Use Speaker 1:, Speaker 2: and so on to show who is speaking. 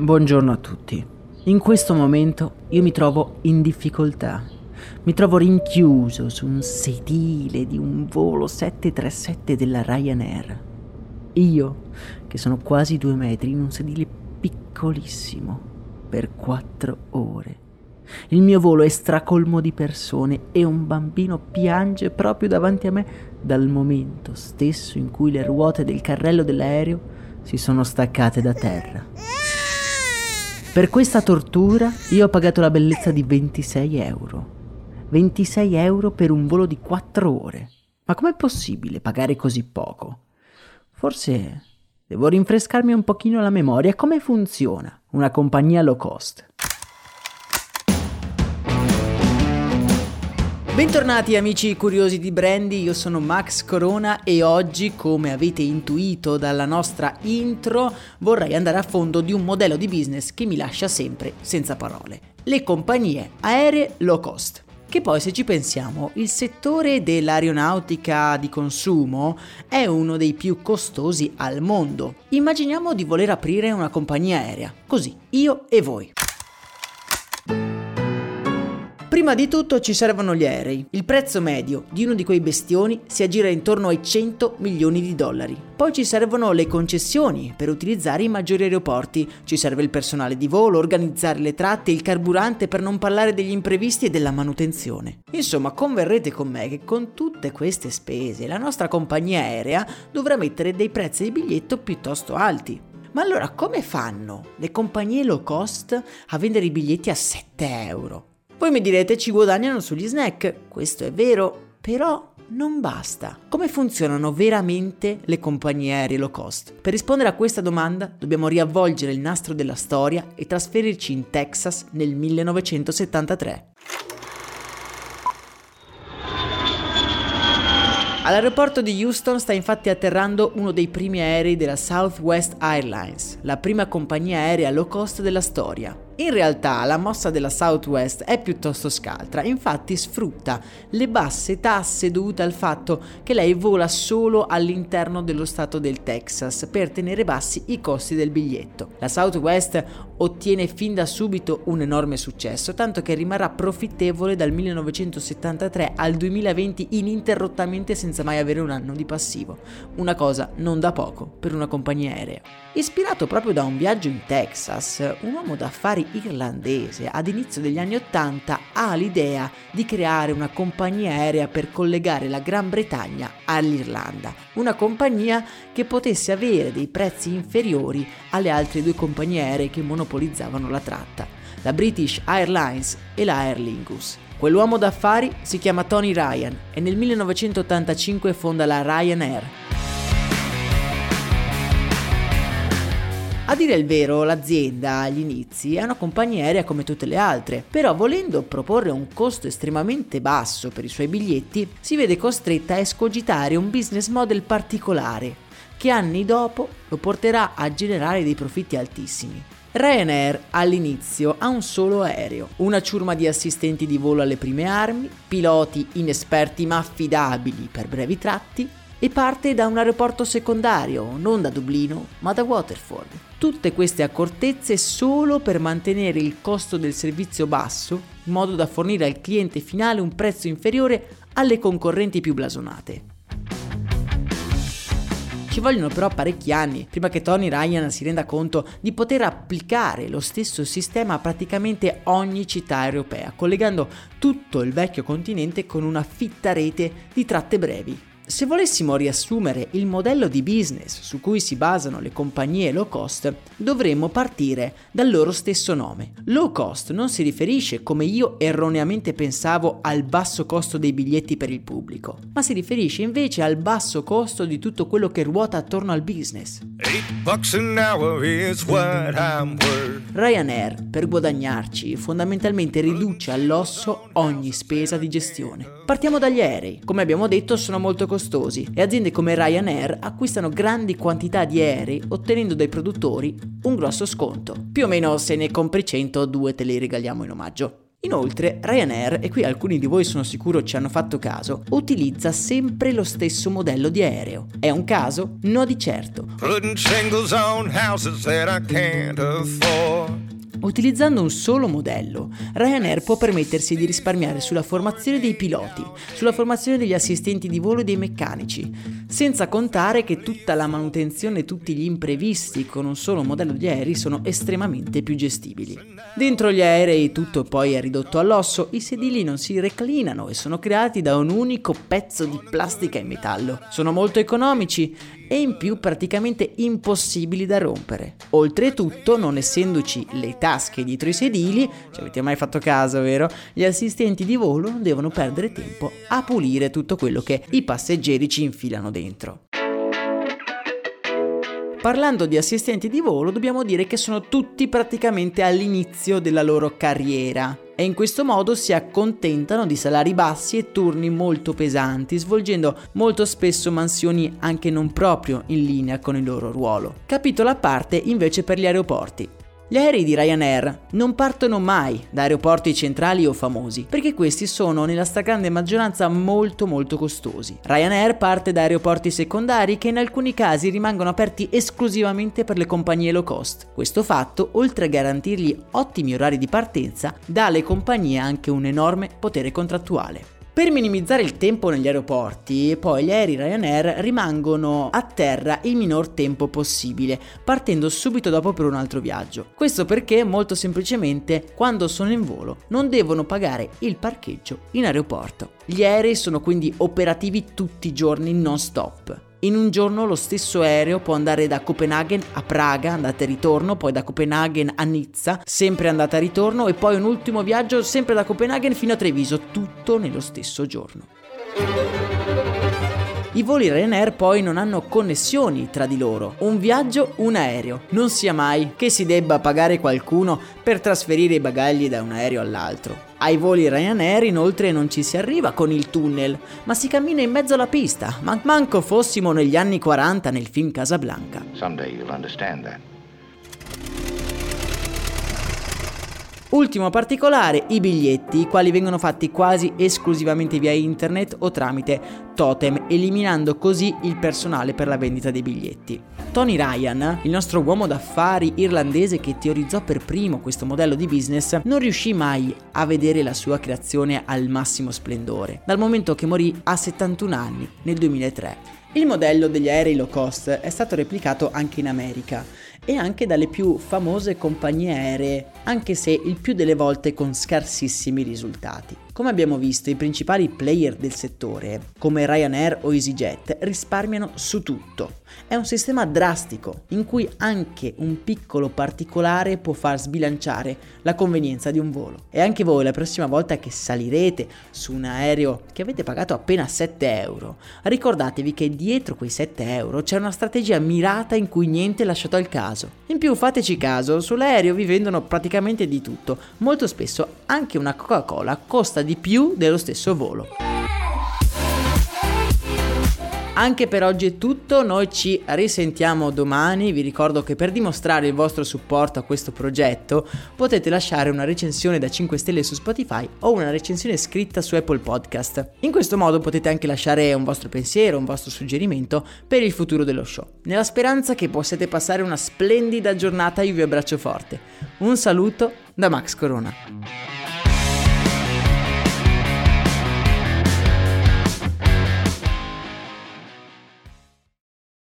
Speaker 1: Buongiorno a tutti. In questo momento io mi trovo in difficoltà. Mi trovo rinchiuso su un sedile di un volo 737 della Ryanair. Io, che sono quasi due metri, in un sedile piccolissimo, per quattro ore. Il mio volo è stracolmo di persone e un bambino piange proprio davanti a me dal momento stesso in cui le ruote del carrello dell'aereo si sono staccate da terra. Per questa tortura io ho pagato la bellezza di 26 euro. 26 euro per un volo di 4 ore. Ma com'è possibile pagare così poco? Forse devo rinfrescarmi un pochino la memoria. Come funziona una compagnia low cost? Bentornati amici curiosi di Brandy, io sono Max Corona e oggi, come avete intuito dalla nostra intro, vorrei andare a fondo di un modello di business che mi lascia sempre senza parole. Le compagnie aeree low cost. Che poi se ci pensiamo, il settore dell'aeronautica di consumo è uno dei più costosi al mondo. Immaginiamo di voler aprire una compagnia aerea, così, io e voi. Prima di tutto ci servono gli aerei. Il prezzo medio di uno di quei bestioni si aggira intorno ai 100 milioni di dollari. Poi ci servono le concessioni per utilizzare i maggiori aeroporti, ci serve il personale di volo, organizzare le tratte, il carburante per non parlare degli imprevisti e della manutenzione. Insomma, converrete con me che con tutte queste spese la nostra compagnia aerea dovrà mettere dei prezzi di biglietto piuttosto alti. Ma allora come fanno le compagnie low cost a vendere i biglietti a 7 euro? Voi mi direte ci guadagnano sugli snack, questo è vero, però non basta. Come funzionano veramente le compagnie aeree low cost? Per rispondere a questa domanda dobbiamo riavvolgere il nastro della storia e trasferirci in Texas nel 1973. All'aeroporto di Houston sta infatti atterrando uno dei primi aerei della Southwest Airlines, la prima compagnia aerea low cost della storia. In realtà la mossa della Southwest è piuttosto scaltra, infatti sfrutta le basse tasse dovute al fatto che lei vola solo all'interno dello stato del Texas per tenere bassi i costi del biglietto. La Southwest ottiene fin da subito un enorme successo, tanto che rimarrà profittevole dal 1973 al 2020 ininterrottamente senza mai avere un anno di passivo, una cosa non da poco per una compagnia aerea. Ispirato proprio da un viaggio in Texas, un uomo d'affari irlandese ad inizio degli anni Ottanta ha l'idea di creare una compagnia aerea per collegare la Gran Bretagna all'Irlanda, una compagnia che potesse avere dei prezzi inferiori alle altre due compagnie aeree che monopolizzavano la tratta, la British Airlines e la Aer Lingus. Quell'uomo d'affari si chiama Tony Ryan e nel 1985 fonda la Ryanair A dire il vero, l'azienda agli inizi è una compagnia aerea come tutte le altre, però volendo proporre un costo estremamente basso per i suoi biglietti, si vede costretta a escogitare un business model particolare, che anni dopo lo porterà a generare dei profitti altissimi. Ryanair all'inizio ha un solo aereo, una ciurma di assistenti di volo alle prime armi, piloti inesperti ma affidabili per brevi tratti e parte da un aeroporto secondario, non da Dublino, ma da Waterford. Tutte queste accortezze solo per mantenere il costo del servizio basso, in modo da fornire al cliente finale un prezzo inferiore alle concorrenti più blasonate. Ci vogliono però parecchi anni prima che Tony Ryan si renda conto di poter applicare lo stesso sistema a praticamente ogni città europea, collegando tutto il vecchio continente con una fitta rete di tratte brevi. Se volessimo riassumere il modello di business su cui si basano le compagnie low cost, dovremmo partire dal loro stesso nome. Low cost non si riferisce, come io erroneamente pensavo, al basso costo dei biglietti per il pubblico, ma si riferisce invece al basso costo di tutto quello che ruota attorno al business. Ryanair, per guadagnarci, fondamentalmente riduce all'osso ogni spesa di gestione. Partiamo dagli aerei. Come abbiamo detto, sono molto costosi e aziende come Ryanair acquistano grandi quantità di aerei ottenendo dai produttori un grosso sconto. Più o meno se ne compri 100, due te li regaliamo in omaggio. Inoltre Ryanair, e qui alcuni di voi sono sicuro ci hanno fatto caso, utilizza sempre lo stesso modello di aereo. È un caso? No di certo. Utilizzando un solo modello, Ryanair può permettersi di risparmiare sulla formazione dei piloti, sulla formazione degli assistenti di volo e dei meccanici, senza contare che tutta la manutenzione e tutti gli imprevisti con un solo modello di aerei sono estremamente più gestibili. Dentro gli aerei tutto poi è ridotto all'osso, i sedili non si reclinano e sono creati da un unico pezzo di plastica e metallo. Sono molto economici e in più praticamente impossibili da rompere. Oltretutto, non essendoci le tasche dietro i sedili, ci avete mai fatto caso, vero? Gli assistenti di volo devono perdere tempo a pulire tutto quello che i passeggeri ci infilano dentro. Parlando di assistenti di volo, dobbiamo dire che sono tutti praticamente all'inizio della loro carriera e in questo modo si accontentano di salari bassi e turni molto pesanti, svolgendo molto spesso mansioni anche non proprio in linea con il loro ruolo. Capitolo a parte invece per gli aeroporti. Gli aerei di Ryanair non partono mai da aeroporti centrali o famosi, perché questi sono nella stragrande maggioranza molto molto costosi. Ryanair parte da aeroporti secondari che in alcuni casi rimangono aperti esclusivamente per le compagnie low cost. Questo fatto, oltre a garantirgli ottimi orari di partenza, dà alle compagnie anche un enorme potere contrattuale. Per minimizzare il tempo negli aeroporti, poi gli aerei Ryanair rimangono a terra il minor tempo possibile, partendo subito dopo per un altro viaggio. Questo perché molto semplicemente quando sono in volo non devono pagare il parcheggio in aeroporto. Gli aerei sono quindi operativi tutti i giorni non stop. In un giorno lo stesso aereo può andare da Copenaghen a Praga, andata e ritorno, poi da Copenaghen a Nizza, sempre andata e ritorno, e poi un ultimo viaggio sempre da Copenaghen fino a Treviso, tutto nello stesso giorno. I voli Ryanair poi non hanno connessioni tra di loro. Un viaggio, un aereo. Non sia mai che si debba pagare qualcuno per trasferire i bagagli da un aereo all'altro. Ai voli Ryanair inoltre non ci si arriva con il tunnel, ma si cammina in mezzo alla pista, man- manco fossimo negli anni 40 nel film Casablanca. Someday you'll understand that. Ultimo particolare, i biglietti, i quali vengono fatti quasi esclusivamente via internet o tramite totem, eliminando così il personale per la vendita dei biglietti. Tony Ryan, il nostro uomo d'affari irlandese che teorizzò per primo questo modello di business, non riuscì mai a vedere la sua creazione al massimo splendore, dal momento che morì a 71 anni nel 2003. Il modello degli aerei low cost è stato replicato anche in America e anche dalle più famose compagnie aeree, anche se il più delle volte con scarsissimi risultati. Come abbiamo visto, i principali player del settore, come Ryanair o EasyJet, risparmiano su tutto. È un sistema drastico, in cui anche un piccolo particolare può far sbilanciare la convenienza di un volo. E anche voi la prossima volta che salirete su un aereo che avete pagato appena 7 euro, ricordatevi che dietro quei 7 euro c'è una strategia mirata in cui niente è lasciato al caso. In più fateci caso, sull'aereo vi vendono praticamente di tutto. Molto spesso anche una Coca-Cola costa di più dello stesso volo. Anche per oggi è tutto, noi ci risentiamo domani, vi ricordo che per dimostrare il vostro supporto a questo progetto potete lasciare una recensione da 5 stelle su Spotify o una recensione scritta su Apple Podcast. In questo modo potete anche lasciare un vostro pensiero, un vostro suggerimento per il futuro dello show. Nella speranza che possiate passare una splendida giornata io vi abbraccio forte. Un saluto da Max Corona.